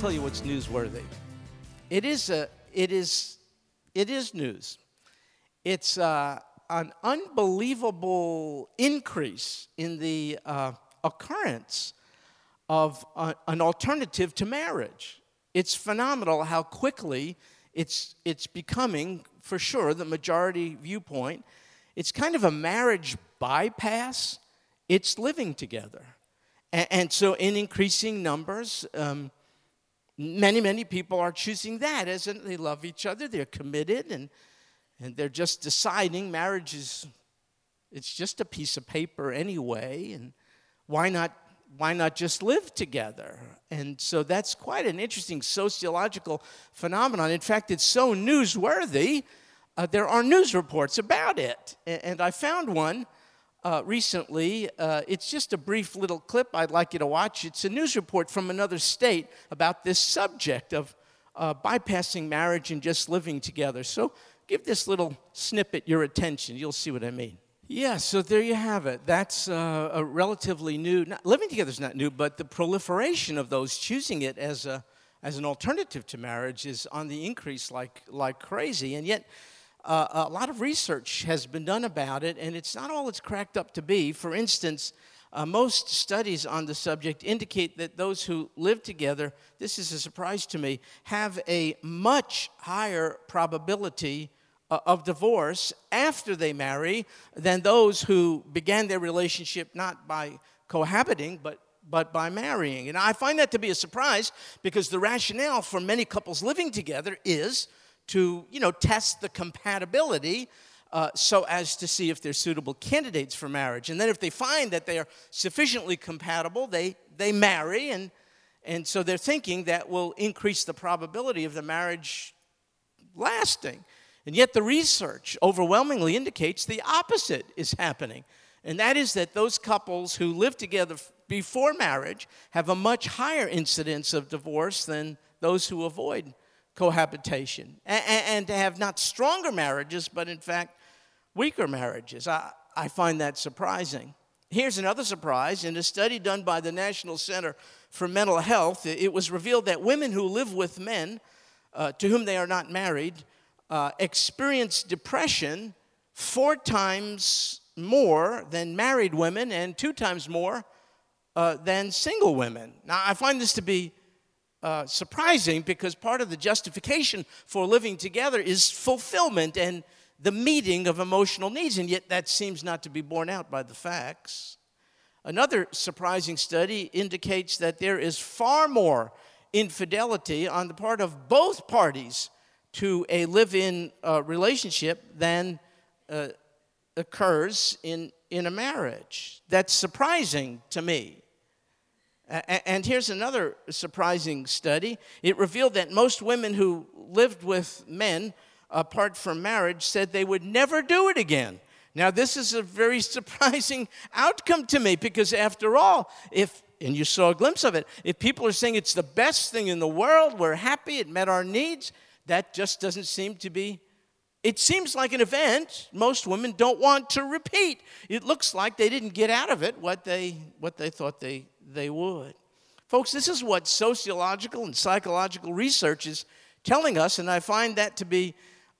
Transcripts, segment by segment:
Tell you what's newsworthy. It is a, it is, it is news. It's uh, an unbelievable increase in the uh, occurrence of a, an alternative to marriage. It's phenomenal how quickly it's, it's becoming, for sure, the majority viewpoint. It's kind of a marriage bypass. It's living together. And, and so, in increasing numbers, um, many, many people are choosing that, isn't in they love each other, they're committed, and, and they're just deciding marriage is it's just a piece of paper anyway, and why not why not just live together? And so that's quite an interesting sociological phenomenon. In fact, it's so newsworthy, uh, there are news reports about it. And I found one uh, recently. Uh, it's just a brief little clip I'd like you to watch. It's a news report from another state about this subject of uh, bypassing marriage and just living together. So give this little snippet your attention. You'll see what I mean. Yeah, so there you have it. That's uh, a relatively new, not, living together is not new, but the proliferation of those choosing it as, a, as an alternative to marriage is on the increase like, like crazy. And yet, uh, a lot of research has been done about it, and it's not all it's cracked up to be. For instance, uh, most studies on the subject indicate that those who live together, this is a surprise to me, have a much higher probability uh, of divorce after they marry than those who began their relationship not by cohabiting, but but by marrying. And I find that to be a surprise because the rationale for many couples living together is to you know test the compatibility uh, so as to see if they're suitable candidates for marriage and then if they find that they are sufficiently compatible they they marry and and so they're thinking that will increase the probability of the marriage lasting and yet, the research overwhelmingly indicates the opposite is happening. And that is that those couples who live together before marriage have a much higher incidence of divorce than those who avoid cohabitation. And, and to have not stronger marriages, but in fact, weaker marriages. I, I find that surprising. Here's another surprise. In a study done by the National Center for Mental Health, it was revealed that women who live with men uh, to whom they are not married uh, experience depression four times more than married women and two times more uh, than single women. Now, I find this to be uh, surprising because part of the justification for living together is fulfillment and the meeting of emotional needs, and yet that seems not to be borne out by the facts. Another surprising study indicates that there is far more infidelity on the part of both parties to a live in uh, relationship than uh, occurs in, in a marriage. That's surprising to me. And here's another surprising study it revealed that most women who lived with men apart from marriage said they would never do it again. Now, this is a very surprising outcome to me because, after all, if and you saw a glimpse of it. If people are saying it's the best thing in the world, we're happy, it met our needs, that just doesn't seem to be it seems like an event most women don't want to repeat it looks like they didn't get out of it what they what they thought they they would folks this is what sociological and psychological research is telling us and i find that to be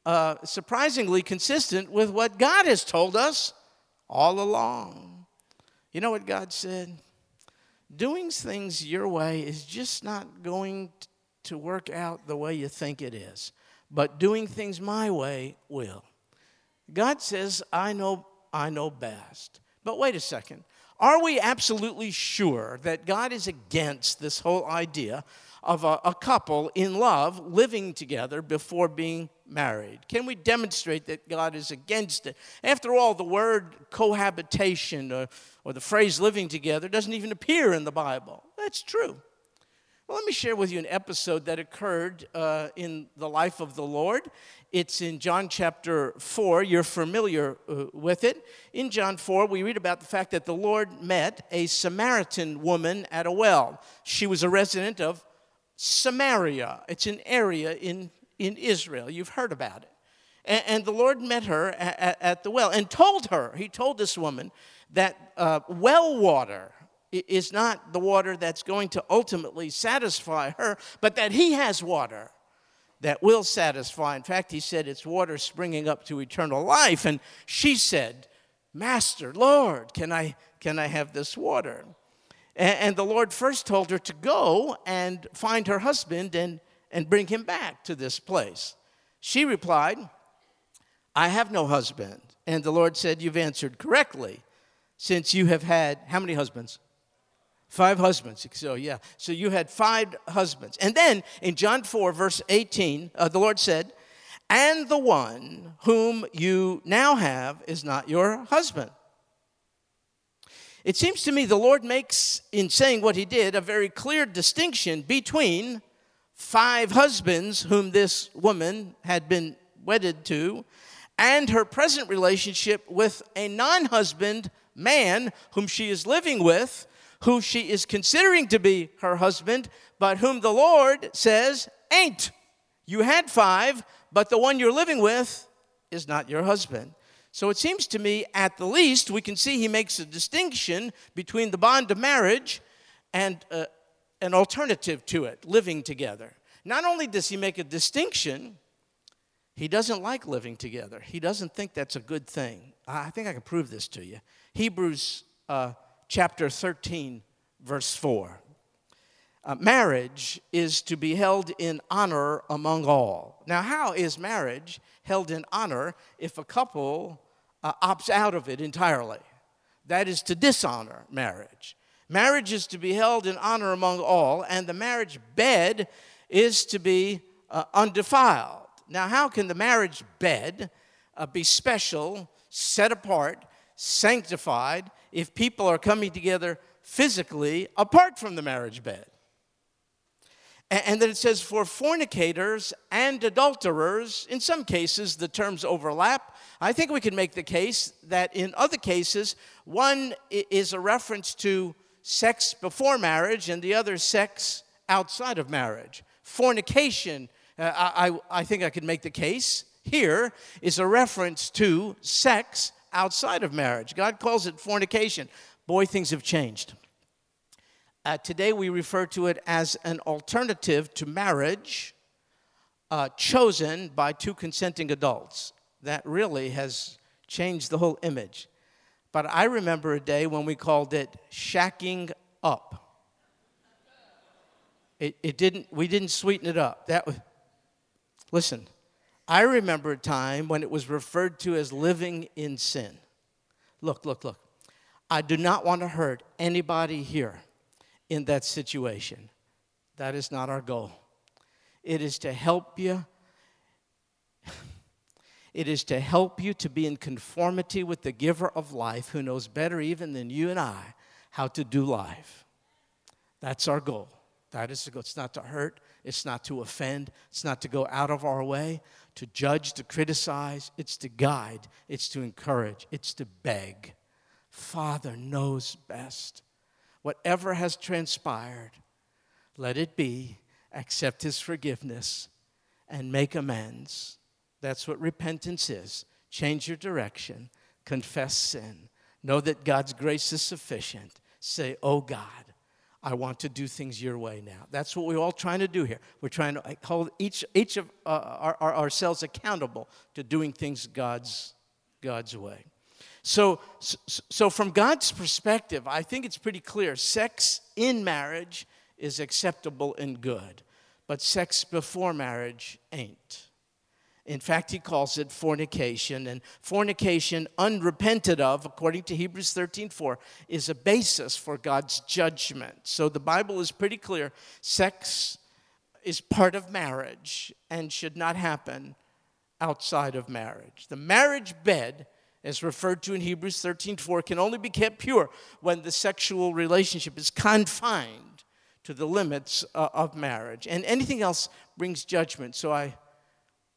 uh, surprisingly consistent with what god has told us all along you know what god said doing things your way is just not going to work out the way you think it is, but doing things my way will. God says, I know, I know best. But wait a second. Are we absolutely sure that God is against this whole idea of a, a, couple in love living together before being married? Can we demonstrate that God is against it? After all, the word cohabitation or, or the phrase living together doesn't even appear in the Bible. That's true. Well, let me share with you an episode that occurred uh, in the life of the Lord. It's in John chapter 4. You're familiar uh, with it. In John 4, we read about the fact that the Lord met a Samaritan woman at a well. She was a resident of Samaria, it's an area in, in Israel. You've heard about it. And, and the Lord met her at, at, the well and told her, He told this woman that uh, well water is not the water that's going to ultimately satisfy her, but that he has water that will satisfy. In fact, he said it's water springing up to eternal life. And she said, Master, Lord, can I, can I have this water? And, and the Lord first told her to go and find her husband and, and bring him back to this place. She replied, I have no husband. And the Lord said, You've answered correctly, since you have had how many husbands? Five husbands. So, yeah. So you had five husbands. And then in John 4, verse 18, uh, the Lord said, And the one whom you now have is not your husband. It seems to me the Lord makes, in saying what he did, a very clear distinction between five husbands whom this woman had been wedded to and her present relationship with a non husband man whom she is living with, who she is considering to be her husband, but whom the Lord says ain't. You had five, but the one you're living with is not your husband. So it seems to me, at the least, we can see he makes a distinction between the bond of marriage and uh, an alternative to it, living together. Not only does he make a distinction, he doesn't like living together. He doesn't think that's a good thing. I think I can prove this to you. Hebrews uh, chapter 13, verse 4. Uh, marriage is to be held in honor among all. Now, how is marriage held in honor if a couple uh, opts out of it entirely? That is to dishonor marriage. Marriage is to be held in honor among all, and the marriage bed is to be uh, undefiled. Now, how can the marriage bed uh, be special, set apart, sanctified if people are coming together physically apart from the marriage bed? And, then it says, for fornicators and adulterers, in some cases the terms overlap. I think we can make the case that in other cases, one is a reference to sex before marriage and the other sex outside of marriage. Fornication uh, I, I think I could make the case here is a reference to sex outside of marriage. God calls it fornication. Boy, things have changed. Uh, today we refer to it as an alternative to marriage uh, chosen by two consenting adults. That really has changed the whole image. But I remember a day when we called it shacking up. It, it didn't, we didn't sweeten it up. That was, Listen, I remember a time when it was referred to as living in sin. Look, look, look. I do not want to hurt anybody here in that situation. That is not our goal. It is to help you. It is to help you to be in conformity with the giver of life who knows better even than you and I how to do life. That's our goal. That is the goal. It's not to hurt, it's not to offend, it's not to go out of our way, to judge, to criticize. It's to guide, it's to encourage, it's to beg. Father knows best. Whatever has transpired, let it be. Accept his forgiveness and make amends. That's what repentance is. Change your direction, confess sin, know that God's grace is sufficient. Say, Oh God, I want to do things your way now. That's what we're all trying to do here. We're trying to hold each, each of uh, our, our, ourselves accountable to doing things God's, God's way. So, so, from God's perspective, I think it's pretty clear sex in marriage is acceptable and good, but sex before marriage ain't. In fact, he calls it fornication. And fornication, unrepented of, according to Hebrews 13 4, is a basis for God's judgment. So the Bible is pretty clear sex is part of marriage and should not happen outside of marriage. The marriage bed, as referred to in Hebrews 13 4, can only be kept pure when the sexual relationship is confined to the limits uh, of marriage. And anything else brings judgment. So I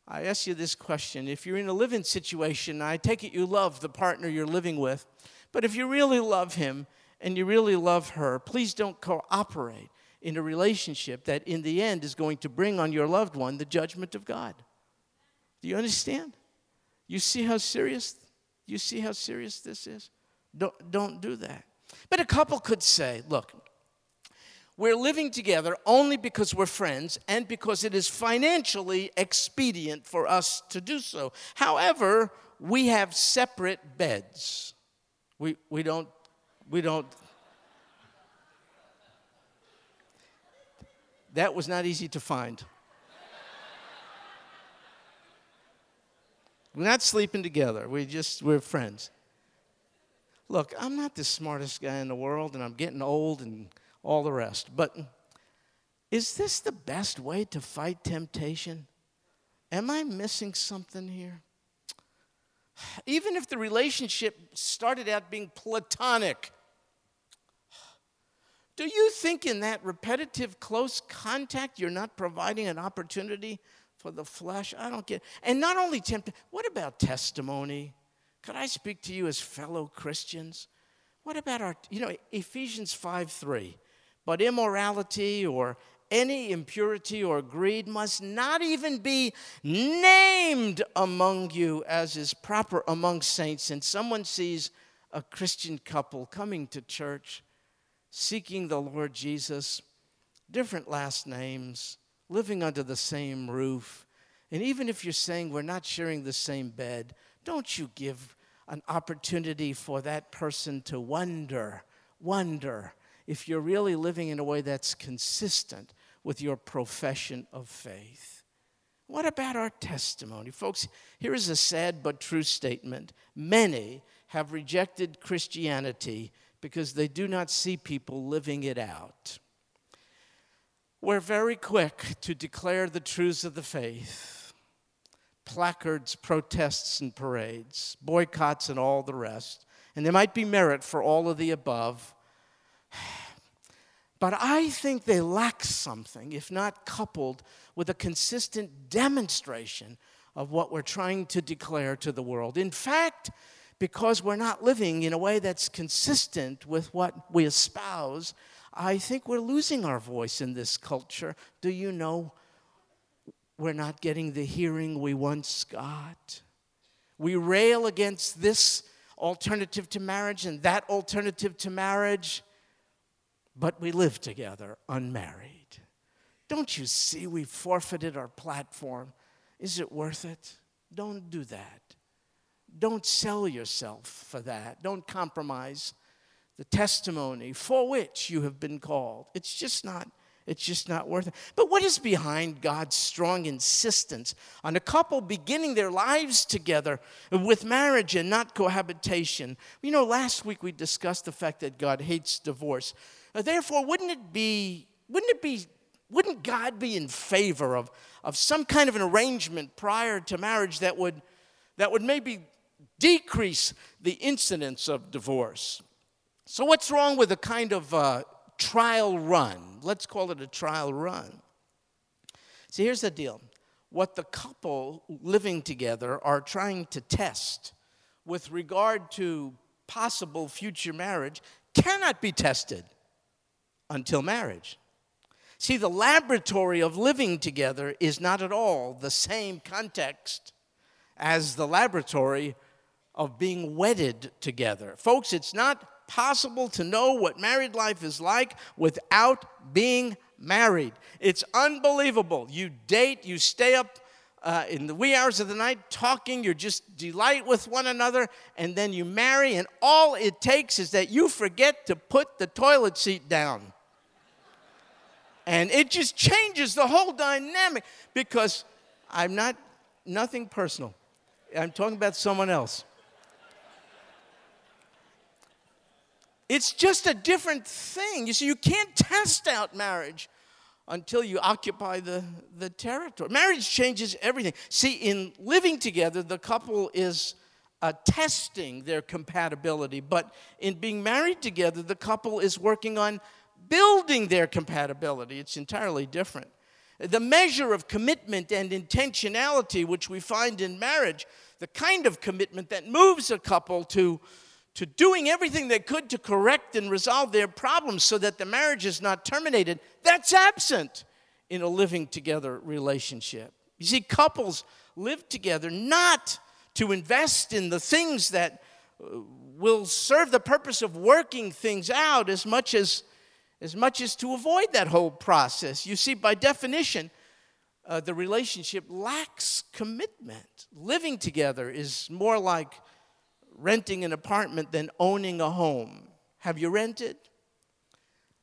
I ask you this question. If you're in a living situation, I take it you love the partner you're living with, but if you really love him and you really love her, please don't cooperate in a relationship that in the end is going to bring on your loved one the judgment of God. Do you understand? You see how serious you see how serious this is? Don't, don't do that. But a couple could say, look, we're living together only because we're friends and because it is financially expedient for us to do so. However, we have separate beds. We, we don't, we don't. That was not easy to find. We're not sleeping together. We just, we're friends. Look, I'm not the smartest guy in the world, and I'm getting old and all the rest. But is this the best way to fight temptation? Am I missing something here? Even if the relationship started out being platonic, do you think in that repetitive close contact you're not providing an opportunity for the flesh? I don't get. And not only temptation, what about testimony? Could I speak to you as fellow Christians? What about our, you know, Ephesians 5 3. But immorality or any impurity or greed must not even be named among you as is proper among saints. And someone sees a Christian couple coming to church, seeking the Lord Jesus, different last names, living under the same roof. And even if you're saying we're not sharing the same bed, don't you give an opportunity for that person to wonder, wonder if you're really living in a way that's consistent with your profession of faith. What about our testimony? Folks, here is a sad but true statement. Many have rejected Christianity because they do not see people living it out. We're very quick to declare the truths of the faith placards, protests, and parades, boycotts, and all the rest. And there might be merit for all of the above. But I think they lack something, if not coupled with a consistent demonstration of what we're trying to declare to the world. In fact, because we're not living in a way that's consistent with what we espouse, I think we're losing our voice in this culture. Do you know we're not getting the hearing we once got? We rail against this alternative to marriage and that alternative to marriage but we live together unmarried. Don't you see We've forfeited our platform? Is it worth it? Don't do that. Don't sell yourself for that. Don't compromise the testimony for which you have been called. It's just not it's just not worth it. But what is behind God's strong insistence on a couple beginning their lives together with marriage and not cohabitation? You know, last week we discussed the fact that God hates divorce. Therefore, wouldn't it be, wouldn't it be, wouldn't God be in favor of, of some kind of an arrangement prior to marriage that would, that would maybe decrease the incidence of divorce? So, what's wrong with a kind of uh, trial run? Let's call it a trial run. See, here's the deal what the couple living together are trying to test with regard to possible future marriage cannot be tested until marriage. See, the laboratory of living together is not at all the same context as the laboratory of being wedded together. Folks, it's not possible to know what married life is like without being married. It's unbelievable. You date, you stay up uh, in the wee hours of the night talking, you're just delight with one another, and then you marry, and all it takes is that you forget to put the toilet seat down. And it just changes the whole dynamic because I'm not, nothing personal. I'm talking about someone else. It's just a different thing. You see, you can't test out marriage until you occupy the, the territory. Marriage changes everything. See, in living together, the couple is uh, testing their compatibility, but in being married together, the couple is working on building their compatibility. It's entirely different. The measure of commitment and intentionality, which we find in marriage, the kind of commitment that moves a couple to, to doing everything they could to correct and resolve their problems so that the marriage is not terminated, that's absent in a living together relationship. You see, couples live together not to invest in the things that uh, will serve the purpose of working things out as much as, as much as to avoid that whole process. You see, by definition, uh, the relationship lacks commitment. Living together is more like renting an apartment than owning a home. Have you rented?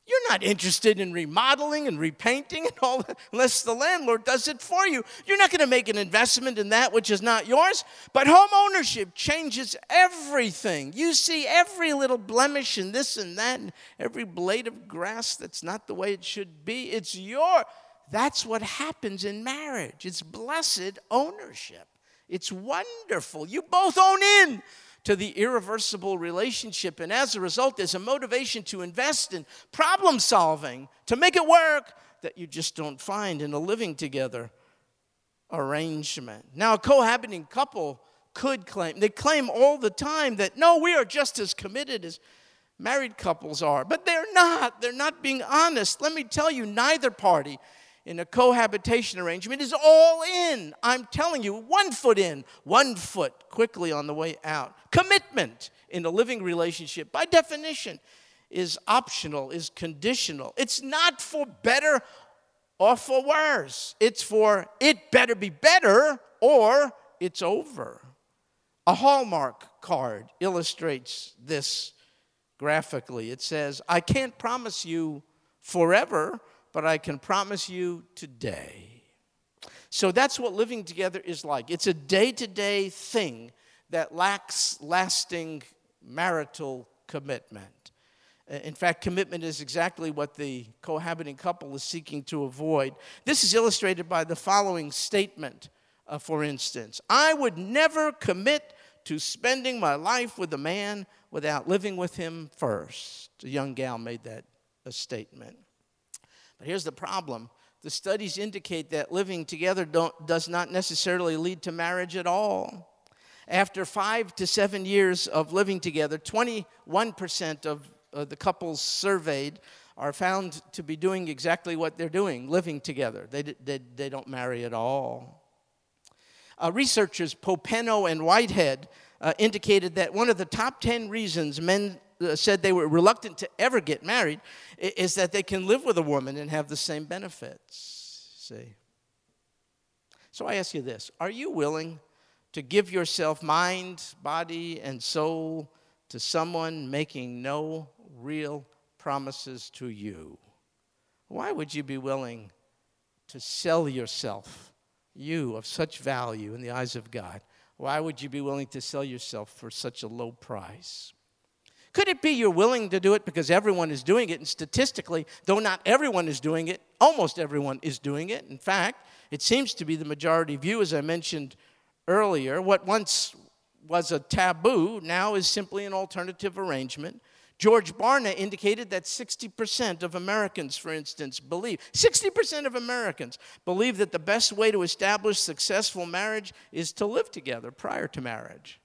You're not interested in remodeling and repainting and all that unless the landlord does it for you. You're not going to make an investment in that which is not yours. But home ownership changes everything. You see every little blemish and this and that, and every blade of grass that's not the way it should be. It's your. That's what happens in marriage. It's blessed ownership. It's wonderful. You both own in to the irreversible relationship. And as a result, there's a motivation to invest in problem solving, to make it work, that you just don't find in a living together arrangement. Now, a cohabiting couple could claim, they claim all the time that no, we are just as committed as married couples are, but they're not. They're not being honest. Let me tell you, neither party in a cohabitation arrangement is all in. I'm telling you, one foot in, one foot quickly on the way out. Commitment in a living relationship, by definition, is optional, is conditional. It's not for better or for worse. It's for it better be better or it's over. A Hallmark card illustrates this graphically. It says, I can't promise you forever but I can promise you today. So that's what living together is like. It's a day to day thing that lacks lasting marital commitment. Uh, in fact, commitment is exactly what the cohabiting couple is seeking to avoid. This is illustrated by the following statement, uh, for instance I would never commit to spending my life with a man without living with him first. A young gal made that a statement. But here's the problem the studies indicate that living together does not necessarily lead to marriage at all. After five to seven years of living together, 21% of uh, the couples surveyed are found to be doing exactly what they're doing, living together. They, they, they don't marry at all. Uh, researchers Popenoe and Whitehead uh, indicated that one of the top 10 reasons men Uh, said they were reluctant to ever get married is that they can live with a woman and have the same benefits. See? So I ask you this Are you willing to give yourself mind, body, and soul to someone making no real promises to you? Why would you be willing to sell yourself, you of such value in the eyes of God? Why would you be willing to sell yourself for such a low price? Could it be you're willing to do it because everyone is doing it? And statistically, though not everyone is doing it, almost everyone is doing it. In fact, it seems to be the majority view, as I mentioned earlier. What once was a taboo now is simply an alternative arrangement. George Barna indicated that 60% of Americans, for instance, believe, 60% of Americans believe that the best way to establish successful marriage is to live together prior to marriage.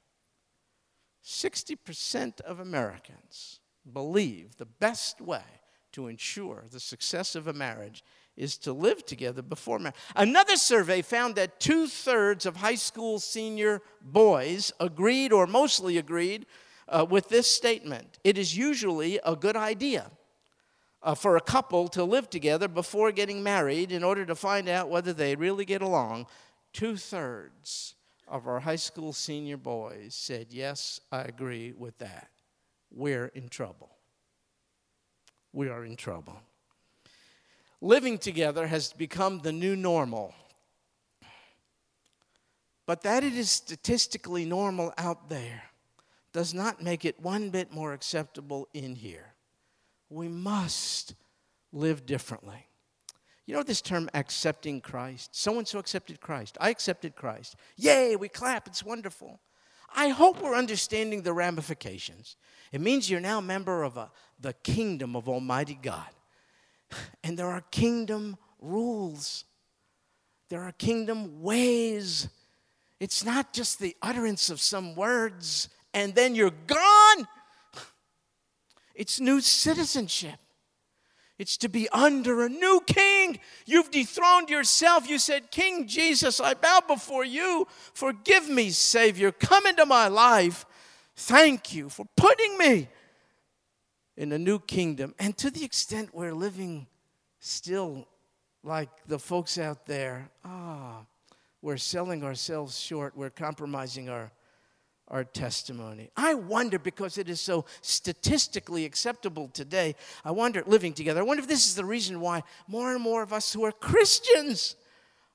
60% of Americans believe the best way to ensure the success of a marriage is to live together before marriage. Another survey found that two thirds of high school senior boys agreed or mostly agreed uh, with this statement. It is usually a good idea uh, for a couple to live together before getting married in order to find out whether they really get along. Two thirds of our high school senior boys said, Yes, I agree with that. We're in trouble. We are in trouble. Living together has become the new normal. But that it is statistically normal out there does not make it one bit more acceptable in here. We must live differently. You know this term accepting Christ? So and so accepted Christ. I accepted Christ. Yay, we clap. It's wonderful. I hope we're understanding the ramifications. It means you're now a member of a, the kingdom of Almighty God. And there are kingdom rules, there are kingdom ways. It's not just the utterance of some words and then you're gone. It's new citizenship. It's to be under a new king. You've dethroned yourself. You said, King Jesus, I bow before you. Forgive me, Savior. Come into my life. thank you for putting me in a new kingdom. And to the extent we're living still like the folks out there, ah, we're selling ourselves short, we're compromising our, our testimony. I wonder, because it is so statistically acceptable today, I wonder, living together, I wonder if this is the reason why more and more of us who are Christians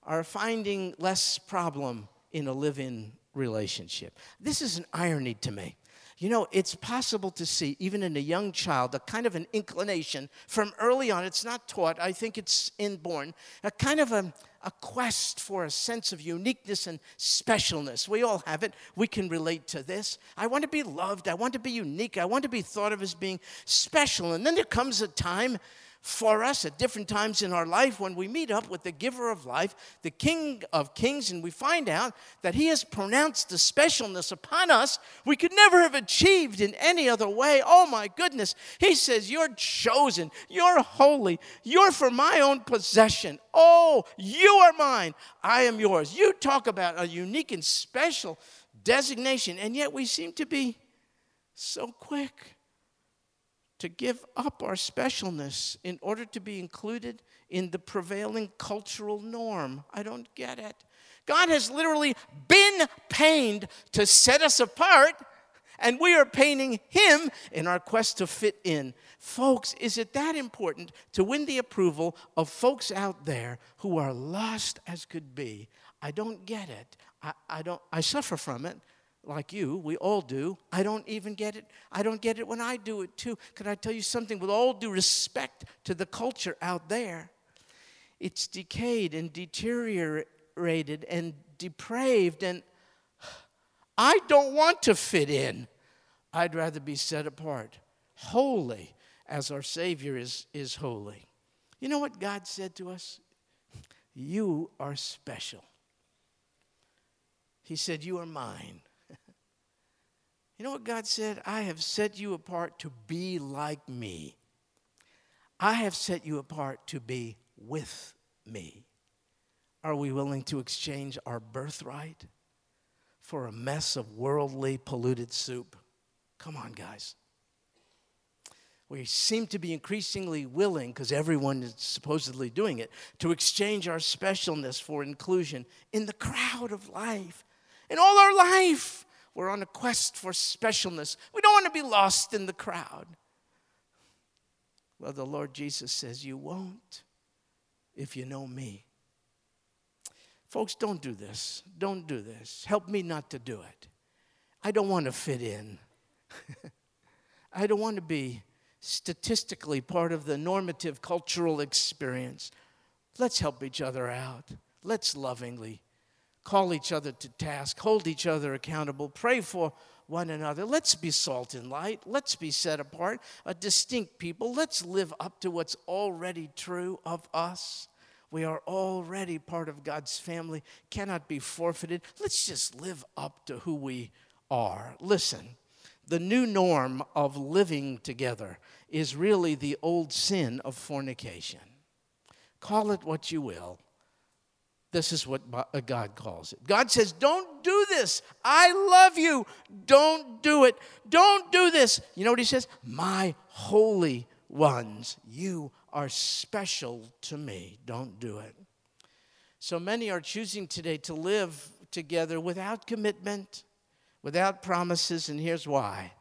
are finding less problem in a live in relationship. This is an irony to me. You know, it's possible to see, even in a young child, a kind of an inclination from early on. It's not taught, I think it's inborn, a kind of a, a quest for a sense of uniqueness and specialness. We all have it. We can relate to this. I want to be loved. I want to be unique. I want to be thought of as being special. And then there comes a time for us at different times in our life when we meet up with the giver of life, the King of Kings, and we find out that He has pronounced a specialness upon us we could never have achieved in any other way. Oh my goodness. He says, You're chosen, you're holy, you're for my own possession. Oh, you are mine, I am yours. You talk about a unique and special designation, and yet we seem to be so quick to give up our specialness in order to be included in the prevailing cultural norm. I don't get it. God has literally been pained to set us apart, and we are painting Him in our quest to fit in. Folks, is it that important to win the approval of folks out there who are lost as could be? I don't get it. I, I don't I suffer from it like you, we all do. I don't even get it. I don't get it when I do it too. Can I tell you something with all due respect to the culture out there? It's decayed and deteriorated and depraved, and I don't want to fit in. I'd rather be set apart, holy, as our Savior is, is holy. You know what God said to us? You are special. He said, You are mine. You know what God said? I have set you apart to be like me. I have set you apart to be with me. Are we willing to exchange our birthright for a mess of worldly, polluted soup? Come on, guys. We seem to be increasingly willing, because everyone is supposedly doing it, to exchange our specialness for inclusion in the crowd of life. In all our life, we're on a quest for specialness. We don't want to be lost in the crowd. Well, the Lord Jesus says, You won't if you know me. Folks, don't do this. Don't do this. Help me not to do it. I don't want to fit in. I don't want to be statistically part of the normative cultural experience. Let's help each other out. Let's lovingly call each other to task, hold each other accountable, pray for one another. Let's be salt and light. Let's be set apart, a distinct people. Let's live up to what's already true of us. We are already part of God's family, cannot be forfeited. Let's just live up to who we are. Listen, the new norm of living together is really the old sin of fornication. Call it what you will. This is what uh, God calls it. God says, Don't do this. I love you. Don't do it. Don't do this. You know what He says? My holy ones, you are special to me. Don't do it. So many are choosing today to live together without commitment, without promises, and here's why.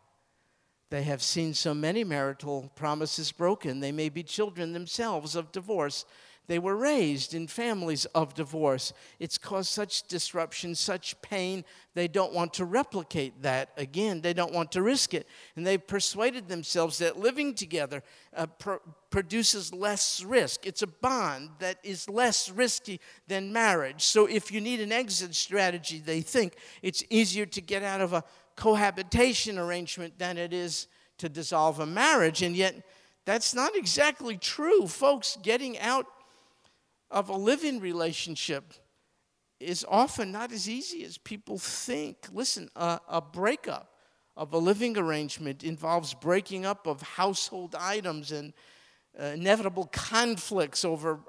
They have seen so many marital promises broken. They may be children themselves of divorce they were raised in families of divorce. It's caused such disruption, such pain. They don't want to replicate that again. They don't want to risk it. And they've persuaded themselves that living together uh, pr- produces less risk. It's a bond that is less risky than marriage. So if you need an exit strategy, they think it's easier to get out of a cohabitation arrangement than it is to dissolve a marriage. And yet, that's not exactly true. Folks, getting out of a living relationship is often not as easy as people think. Listen, a, a breakup of a living arrangement involves breaking up of household items and uh, inevitable conflicts over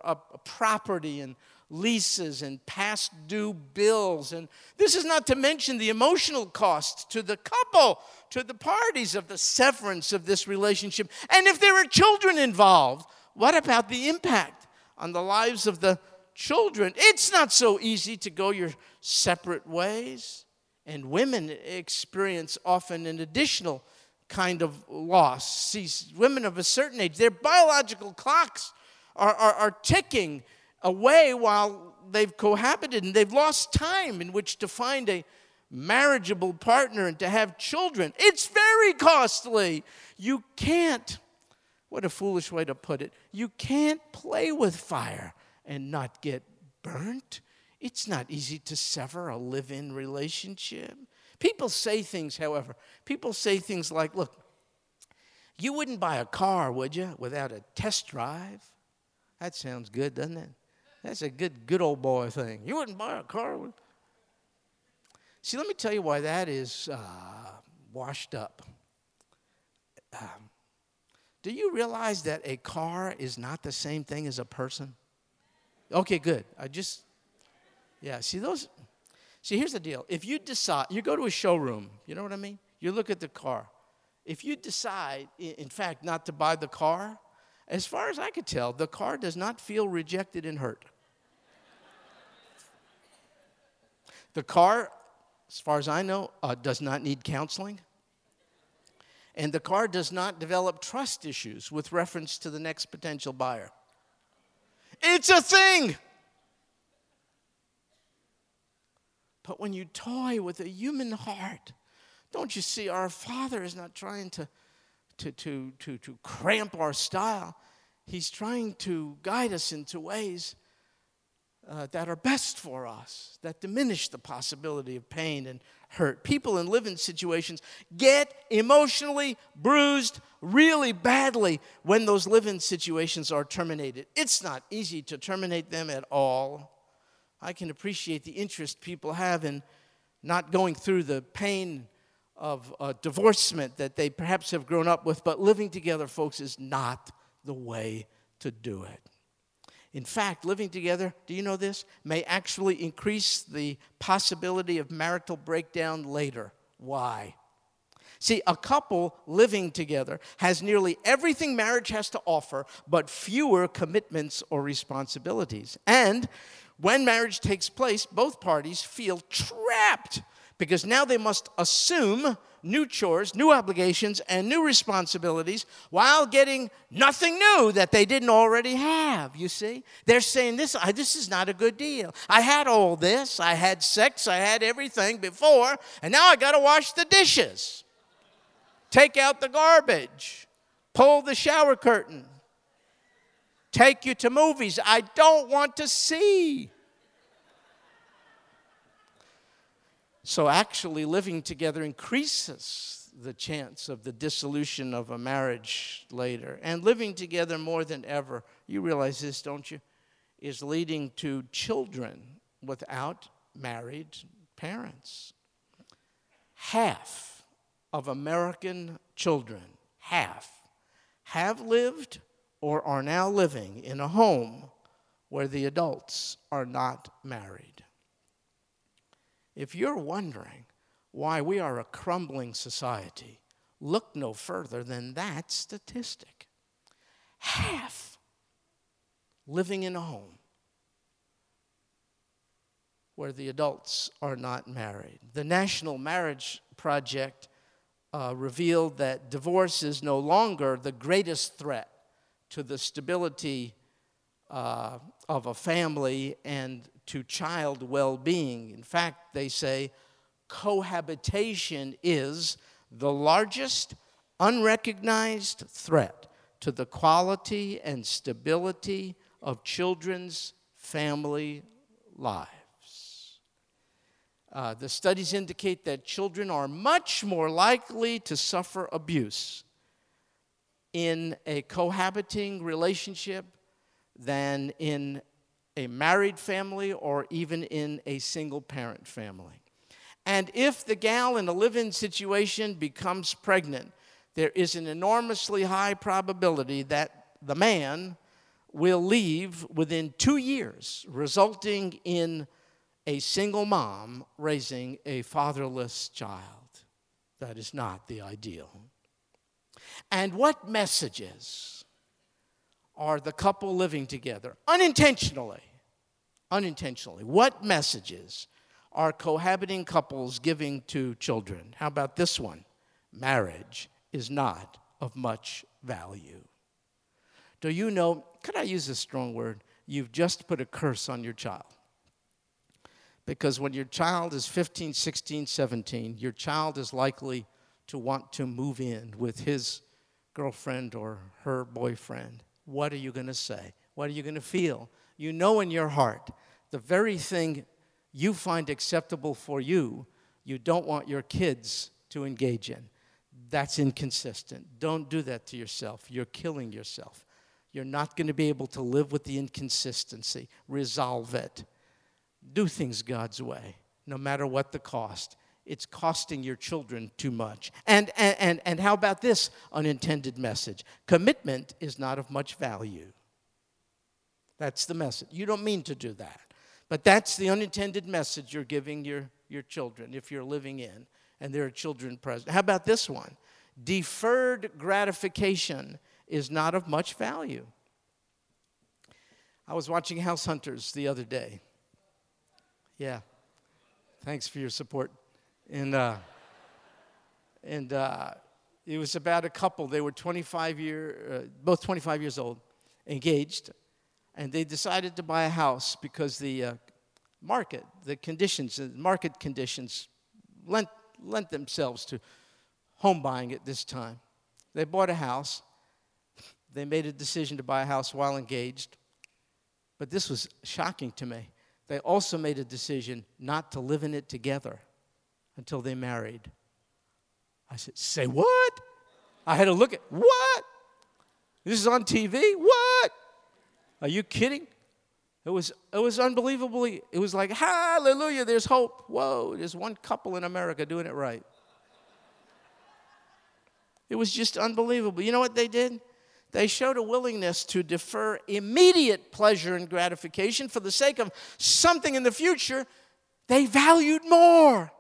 property and leases and past due bills. And this is not to mention the emotional cost to the couple, to the parties of the severance of this relationship. And if there are children involved, what about the impact on the lives of the children? It's not so easy to go your separate ways. And women experience often an additional kind of loss. See, women of a certain age, their biological clocks are, are, are ticking away while they've cohabited and they've lost time in which to find a marriageable partner and to have children. It's very costly. You can't, what a foolish way to put it, you can't play with fire and not get burnt. It's not easy to sever a live in relationship. People say things, however, people say things like, look, you wouldn't buy a car, would you, without a test drive? That sounds good, doesn't it? That's a good, good old boy thing. You wouldn't buy a car. With... See, let me tell you why that is uh, washed up. Um, do you realize that a car is not the same thing as a person? Okay, good. I just, yeah, see those. See, here's the deal. If you decide, you go to a showroom, you know what I mean? You look at the car. If you decide, in fact, not to buy the car, as far as I could tell, the car does not feel rejected and hurt. The car, as far as I know, uh, does not need counseling. And the car does not develop trust issues with reference to the next potential buyer. It's a thing. But when you toy with a human heart, don't you see our Father is not trying to, to, to, to, to cramp our style? He's trying to guide us into ways uh, that are best for us, that diminish the possibility of pain and hurt. People in living situations get emotionally bruised really badly when those living situations are terminated. It's not easy to terminate them at all. I can appreciate the interest people have in not going through the pain of uh, divorcement that they perhaps have grown up with, but living together, folks, is not the way to do it. In fact, living together, do you know this, may actually increase the possibility of marital breakdown later. Why? See, a couple living together has nearly everything marriage has to offer, but fewer commitments or responsibilities. And when marriage takes place, both parties feel trapped because now they must assume new chores, new obligations, and new responsibilities while getting nothing new that they didn't already have. You see? They're saying, This, I, this is not a good deal. I had all this, I had sex, I had everything before, and now I got to wash the dishes, take out the garbage, pull the shower curtain, take you to movies I don't want to see. So, actually, living together increases the chance of the dissolution of a marriage later. And living together more than ever, you realize this, don't you? Is leading to children without married parents. Half of American children, half, have lived or are now living in a home where the adults are not married. If you're wondering why we are a crumbling society, look no further than that statistic. Half living in a home where the adults are not married. The National Marriage Project uh, revealed that divorce is no longer the greatest threat to the stability uh, of a family and to child well being. In fact, they say cohabitation is the largest unrecognized threat to the quality and stability of children's family lives. Uh, the studies indicate that children are much more likely to suffer abuse in a cohabiting relationship than in a married family or even in a single parent family. And if the gal in a live in situation becomes pregnant, there is an enormously high probability that the man will leave within two years, resulting in a single mom raising a fatherless child. That is not the ideal. And what messages are the couple living together unintentionally? Unintentionally. What messages are cohabiting couples giving to children? How about this one? Marriage is not of much value. Do you know, could I use a strong word? You've just put a curse on your child. Because when your child is 15, 16, 17, your child is likely to want to move in with his girlfriend or her boyfriend. What are you going to say? What are you going to feel? You know in your heart the very thing you find acceptable for you, you don't want your kids to engage in. That's inconsistent. Don't do that to yourself. You're killing yourself. You're not going to be able to live with the inconsistency. Resolve it. Do things God's way, no matter what the cost. It's costing your children too much. And, and, and, and how about this unintended message? Commitment is not of much value. That's the message. You don't mean to do that. But that's the unintended message you're giving your, your children if you're living in and there are children present. How about this one? Deferred gratification is not of much value. I was watching House Hunters the other day. Yeah. Thanks for your support. And, uh, and uh, it was about a couple. They were 25 year, uh, both 25 years old, engaged, and they decided to buy a house because the uh, market, the conditions, the market conditions lent, lent themselves to home buying at this time. They bought a house. They made a decision to buy a house while engaged. But this was shocking to me. They also made a decision not to live in it together until they married. I said, Say what? I had to look at what? This is on TV? What? Are you kidding? It was, it was unbelievably, it was like, hallelujah, there's hope. Whoa, there's one couple in America doing it right. It was just unbelievable. You know what they did? They showed a willingness to defer immediate pleasure and gratification for the sake of something in the future they valued more.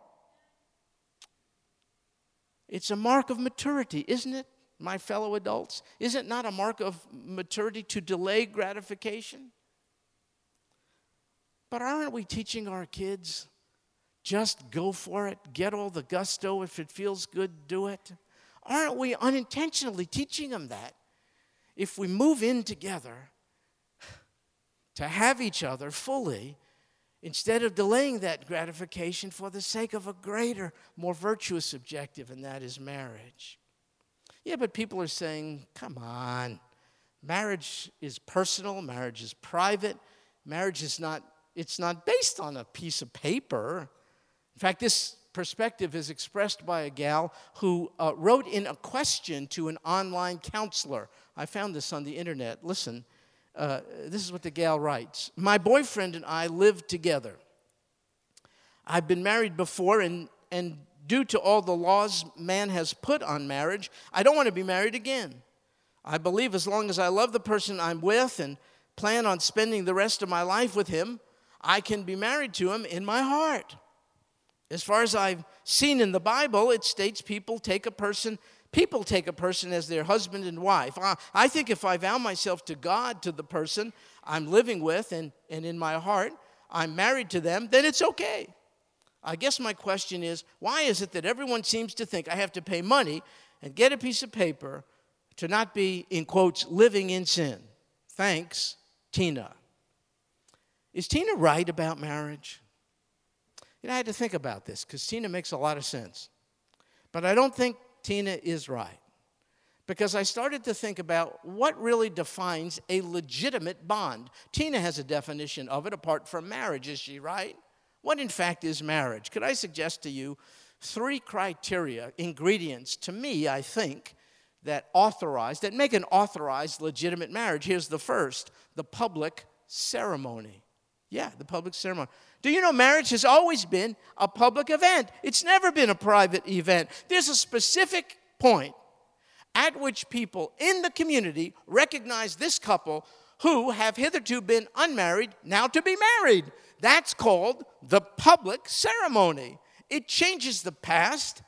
It's a mark of maturity, isn't it, my fellow adults? Is it not a mark of maturity to delay gratification? But aren't we teaching our kids just go for it, get all the gusto, if it feels good, do it? Aren't we unintentionally teaching them that? If we move in together to have each other fully, instead of delaying that gratification for the sake of a greater, more virtuous objective, and that is marriage. Yeah, but people are saying, come on, marriage is personal, marriage is private, marriage is not it's not based on a piece of paper. In fact, this perspective is expressed by a gal who uh, wrote in a question to an online counselor. I found this on the internet. Listen, uh, this is what the gal writes My boyfriend and I live together. I've been married before, and, and due to all the laws man has put on marriage, I don't want to be married again. I believe as long as I love the person I'm with and plan on spending the rest of my life with him, I can be married to him in my heart. As far as I've seen in the Bible, it states people take a person, people take a person as their husband and wife. I think if I vow myself to God, to the person I'm living with, and, and in my heart, I'm married to them, then it's okay. I guess my question is why is it that everyone seems to think I have to pay money and get a piece of paper to not be, in quotes, living in sin? Thanks, Tina. Is Tina right about marriage? You know, I had to think about this because Tina makes a lot of sense. But I don't think Tina is right. Because I started to think about what really defines a legitimate bond. Tina has a definition of it apart from marriage, is she right? What, in fact, is marriage? Could I suggest to you three criteria, ingredients, to me, I think, that authorize, that make an authorized legitimate marriage? Here's the first the public ceremony. Yeah, the public ceremony. Do you know marriage has always been a public event? It's never been a private event. There's a specific point at which people in the community recognize this couple who have hitherto been unmarried now to be married. That's called the public ceremony. It changes the past,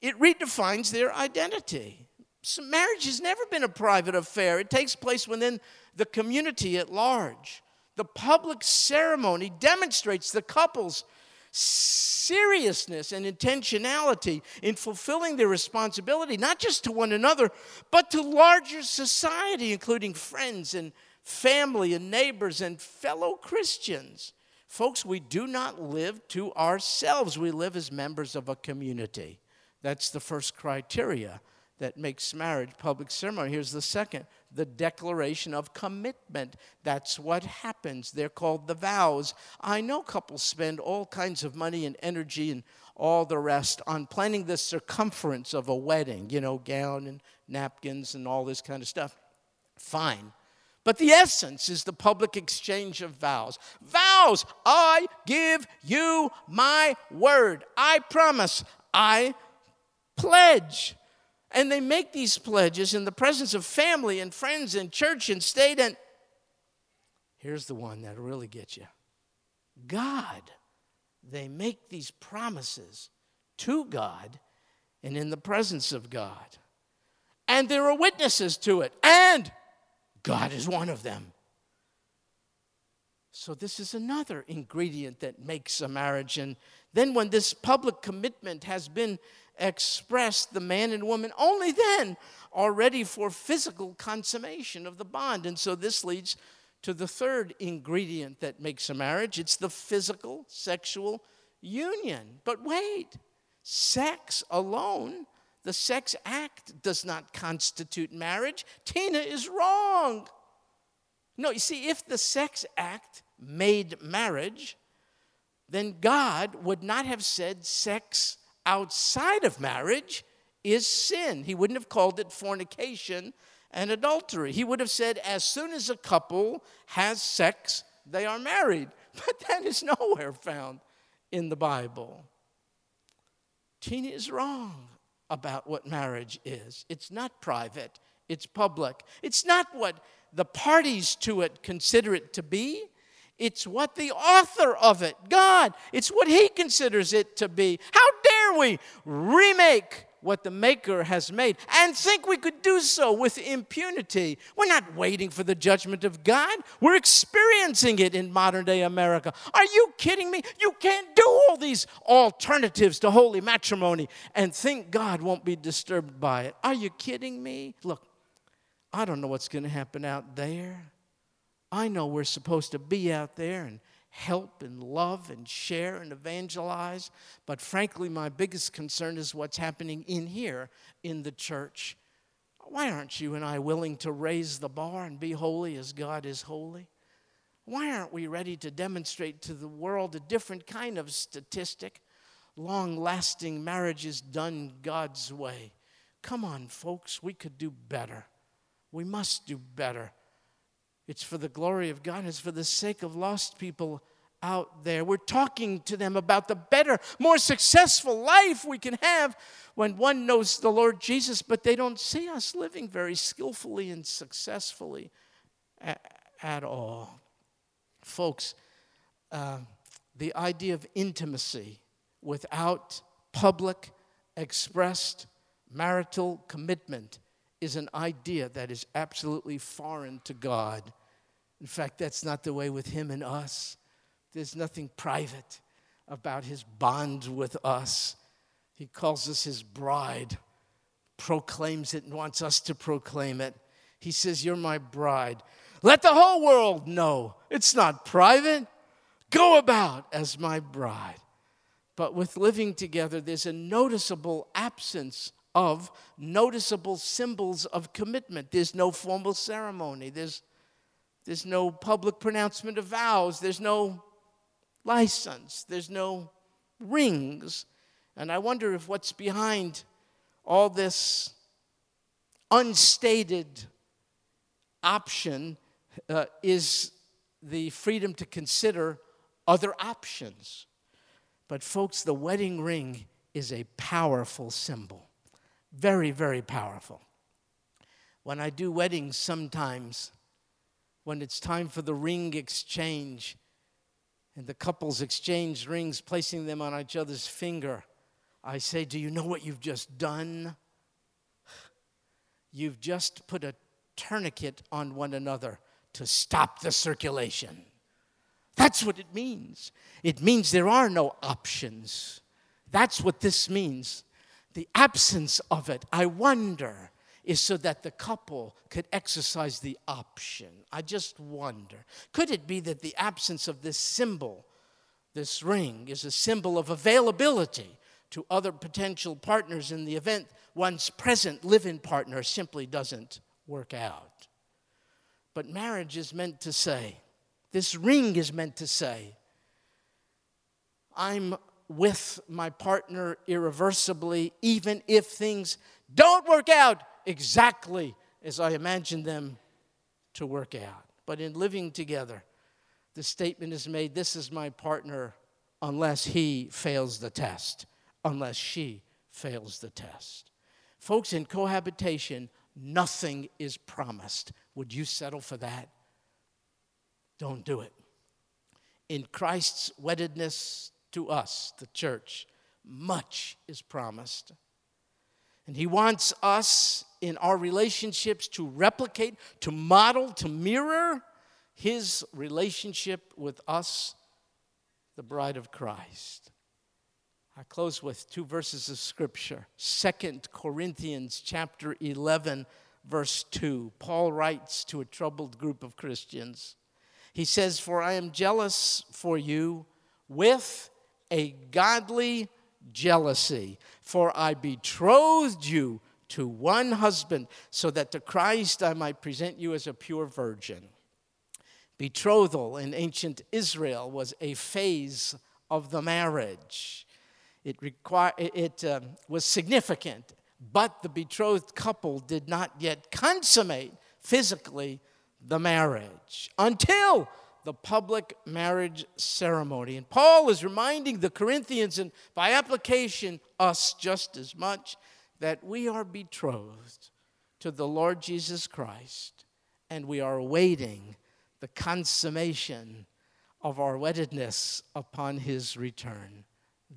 it redefines their identity. So marriage has never been a private affair, it takes place within the community at large. The public ceremony demonstrates the couple's seriousness and intentionality in fulfilling their responsibility, not just to one another, but to larger society, including friends and family and neighbors and fellow Christians. Folks, we do not live to ourselves, we live as members of a community. That's the first criteria that makes marriage public ceremony. Here's the second the declaration of commitment. That's what happens. They're called the vows. I know couples spend all kinds of money and energy and all the rest on planning the circumference of a wedding, you know, gown and napkins and all this kind of stuff. Fine. But the essence is the public exchange of vows. Vows, I give you my word. I promise. I pledge. And they make these pledges in the presence of family and friends and church and state. And here's the one that'll really get you God. They make these promises to God and in the presence of God. And there are witnesses to it. And God is one of them. So, this is another ingredient that makes a marriage. And then, when this public commitment has been expressed, the man and woman only then are ready for physical consummation of the bond. And so this leads to the third ingredient that makes a marriage it's the physical sexual union. But wait, sex alone, the sex act does not constitute marriage. Tina is wrong. No, you see, if the sex act made marriage, then God would not have said sex outside of marriage is sin. He wouldn't have called it fornication and adultery. He would have said, as soon as a couple has sex, they are married. But that is nowhere found in the Bible. Tina is wrong about what marriage is. It's not private, it's public. It's not what the parties to it consider it to be. It's what the author of it, God, it's what He considers it to be. How dare we remake what the Maker has made and think we could do so with impunity? We're not waiting for the judgment of God, we're experiencing it in modern day America. Are you kidding me? You can't do all these alternatives to holy matrimony and think God won't be disturbed by it. Are you kidding me? Look, I don't know what's going to happen out there. I know we're supposed to be out there and help and love and share and evangelize. But frankly, my biggest concern is what's happening in here in the church. Why aren't you and I willing to raise the bar and be holy as God is holy? Why aren't we ready to demonstrate to the world a different kind of statistic? Long lasting marriages done God's way. Come on, folks, we could do better. We must do better. It's for the glory of God, it's for the sake of lost people out there. We're talking to them about the better, more successful life we can have when one knows the Lord Jesus, but they don't see us living very skillfully and successfully at, at all. Folks, uh, the idea of intimacy without public, expressed marital commitment is an idea that is absolutely foreign to God. In fact, that's not the way with him and us. There's nothing private about his bond with us. He calls us his bride, proclaims it, and wants us to proclaim it. He says, You're my bride. Let the whole world know it's not private. Go about as my bride. But with living together, there's a noticeable absence of noticeable symbols of commitment. There's no formal ceremony, there's there's no public pronouncement of vows. There's no license. There's no rings. And I wonder if what's behind all this unstated option uh, is the freedom to consider other options. But, folks, the wedding ring is a powerful symbol. Very, very powerful. When I do weddings, sometimes when it's time for the ring exchange and the couples exchange rings, placing them on each other's finger, I say, Do you know what you've just done? You've just put a tourniquet on one another to stop the circulation. That's what it means. It means there are no options. That's what this means. The absence of it, I wonder, is so that the couple could exercise the option. I just wonder. Could it be that the absence of this symbol, this ring, is a symbol of availability to other potential partners in the event one's present live in partner simply doesn't work out? But marriage is meant to say, this ring is meant to say, I'm with my partner irreversibly, even if things don't work out exactly as I imagine them to work out. But in living together, the statement is made this is my partner unless he fails the test, unless she fails the test. Folks, in cohabitation, nothing is promised. Would you settle for that? Don't do it. In Christ's weddedness to us, the church, much is promised. And He wants us in our relationships to replicate, to model, to mirror His relationship with us, the bride of Christ. I close with two verses of scripture. Second Corinthians chapter 11 verse 2. Paul writes to a troubled group of Christians. He says, For I am jealous for you with a godly jealousy, for I betrothed you to one husband, so that to Christ I might present you as a pure virgin. Betrothal in ancient Israel was a phase of the marriage. It, require, it uh, was significant, but the betrothed couple did not yet consummate physically the marriage until the public marriage ceremony. And Paul is reminding the Corinthians, and by application, us just as much, that we are betrothed to the Lord Jesus Christ and we are awaiting the consummation of our weddedness upon his return.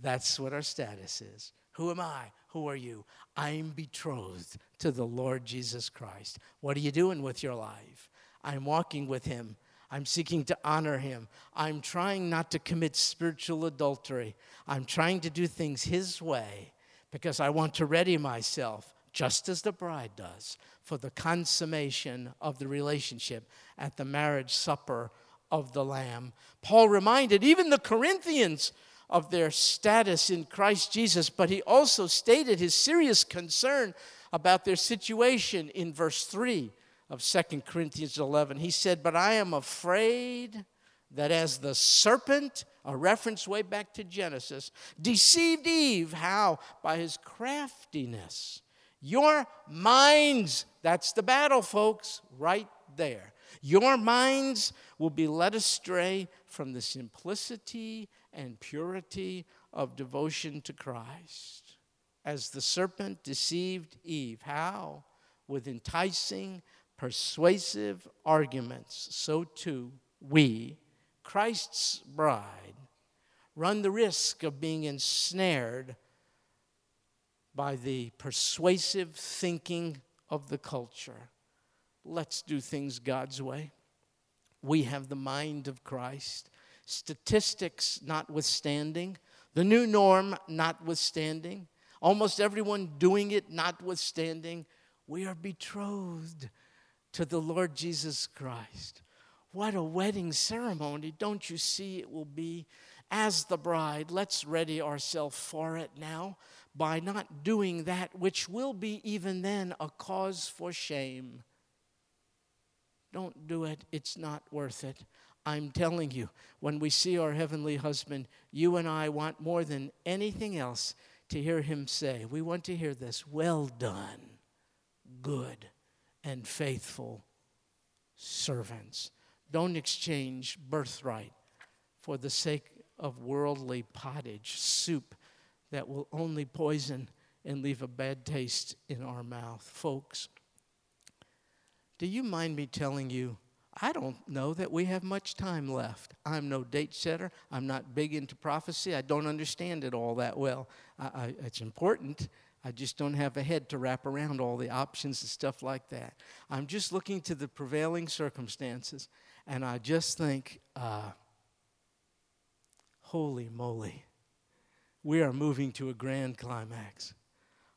That's what our status is. Who am I? Who are you? I'm betrothed to the Lord Jesus Christ. What are you doing with your life? I'm walking with Him. I'm seeking to honor Him. I'm trying not to commit spiritual adultery. I'm trying to do things His way because I want to ready myself, just as the bride does, for the consummation of the relationship at the marriage supper of the Lamb. Paul reminded even the Corinthians of their status in Christ Jesus, but he also stated his serious concern about their situation in verse 3 of Second Corinthians 11. He said, But I am afraid that as the serpent, a reference way back to Genesis, deceived Eve. How? By his craftiness. Your minds, that's the battle, folks, right there. Your minds will be led astray from the simplicity and purity of devotion to Christ. As the serpent deceived Eve. How? With enticing persuasive arguments, so too we, Christ's bride, run the risk of being ensnared by the persuasive thinking of the culture. Let's do things God's way. We have the mind of Christ. Statistics notwithstanding, the new norm notwithstanding, almost everyone doing it notwithstanding, we are betrothed to the Lord Jesus Christ. What a wedding ceremony. Don't you see it will be? As the bride, let's ready ourselves for it now by not doing that which will be even then a cause for shame. Don't do it, it's not worth it. I'm telling you, when we see our heavenly husband, you and I want more than anything else to hear him say, We want to hear this well done, good and faithful servants. Don't exchange birthright for the sake of worldly pottage, soup that will only poison and leave a bad taste in our mouth. Folks, do you mind me telling you? I don't know that we have much time left. I'm no date setter. I'm not big into prophecy. I don't understand it all that well. I, I, it's important. I just don't have a head to wrap around all the options and stuff like that. I'm just looking to the prevailing circumstances, and I just think, uh, holy moly, we are moving to a grand climax.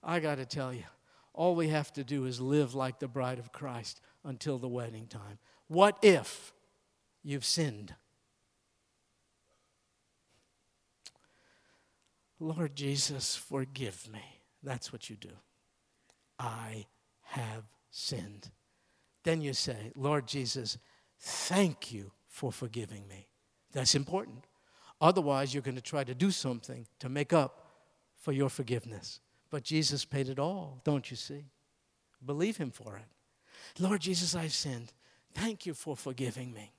I got to tell you, all we have to do is live like the bride of Christ until the wedding time. What if you've sinned? Lord Jesus, forgive me. That's what you do. I have sinned. Then you say, Lord Jesus, thank you for forgiving me. That's important. Otherwise, you're going to try to do something to make up for your forgiveness. But Jesus paid it all, don't you see? Believe Him for it. Lord Jesus, I've sinned. Thank you for forgiving me.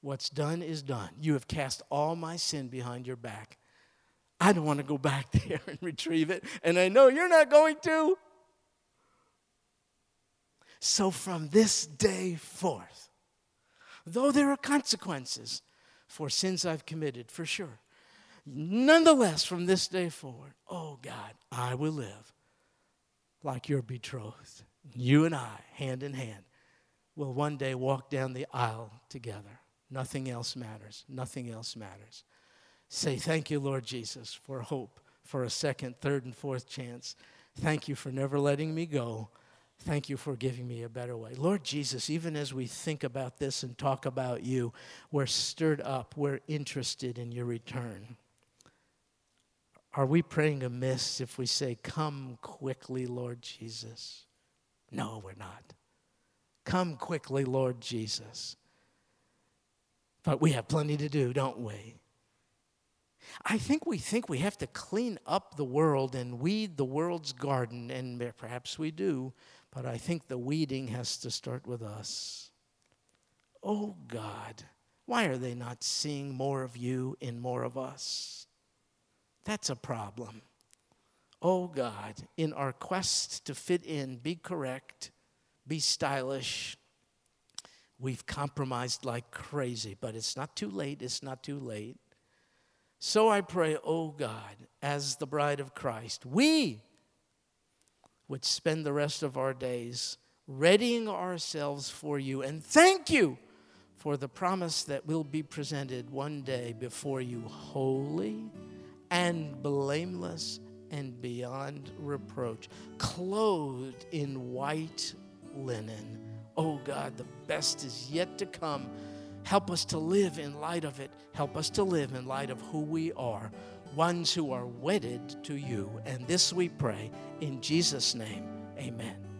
What's done is done. You have cast all my sin behind your back. I don't want to go back there and retrieve it, and I know you're not going to. So from this day forth, though there are consequences for sins I've committed, for sure, nonetheless, from this day forward, oh God, I will live like your betrothed. You and I, hand in hand, will one day walk down the aisle together. Nothing else matters. Nothing else matters. Say, Thank you, Lord Jesus, for hope, for a second, third, and fourth chance. Thank you for never letting me go. Thank you for giving me a better way. Lord Jesus, even as we think about this and talk about you, we're stirred up. We're interested in your return. Are we praying amiss if we say, Come quickly, Lord Jesus? No, we're not. Come quickly, Lord Jesus. But we have plenty to do, don't we? I think we think we have to clean up the world and weed the world's garden, and perhaps we do, but I think the weeding has to start with us. Oh God, why are they not seeing more of you in more of us? That's a problem. Oh God, in our quest to fit in, be correct, be stylish, we've compromised like crazy, but it's not too late. It's not too late. So I pray, oh God, as the bride of Christ, we would spend the rest of our days readying ourselves for you. And thank you for the promise that we'll be presented one day before you holy and blameless and beyond reproach, clothed in white linen. Oh God, the best is yet to come. Help us to live in light of it. Help us to live in light of who we are, ones who are wedded to you. And this we pray in Jesus' name. Amen.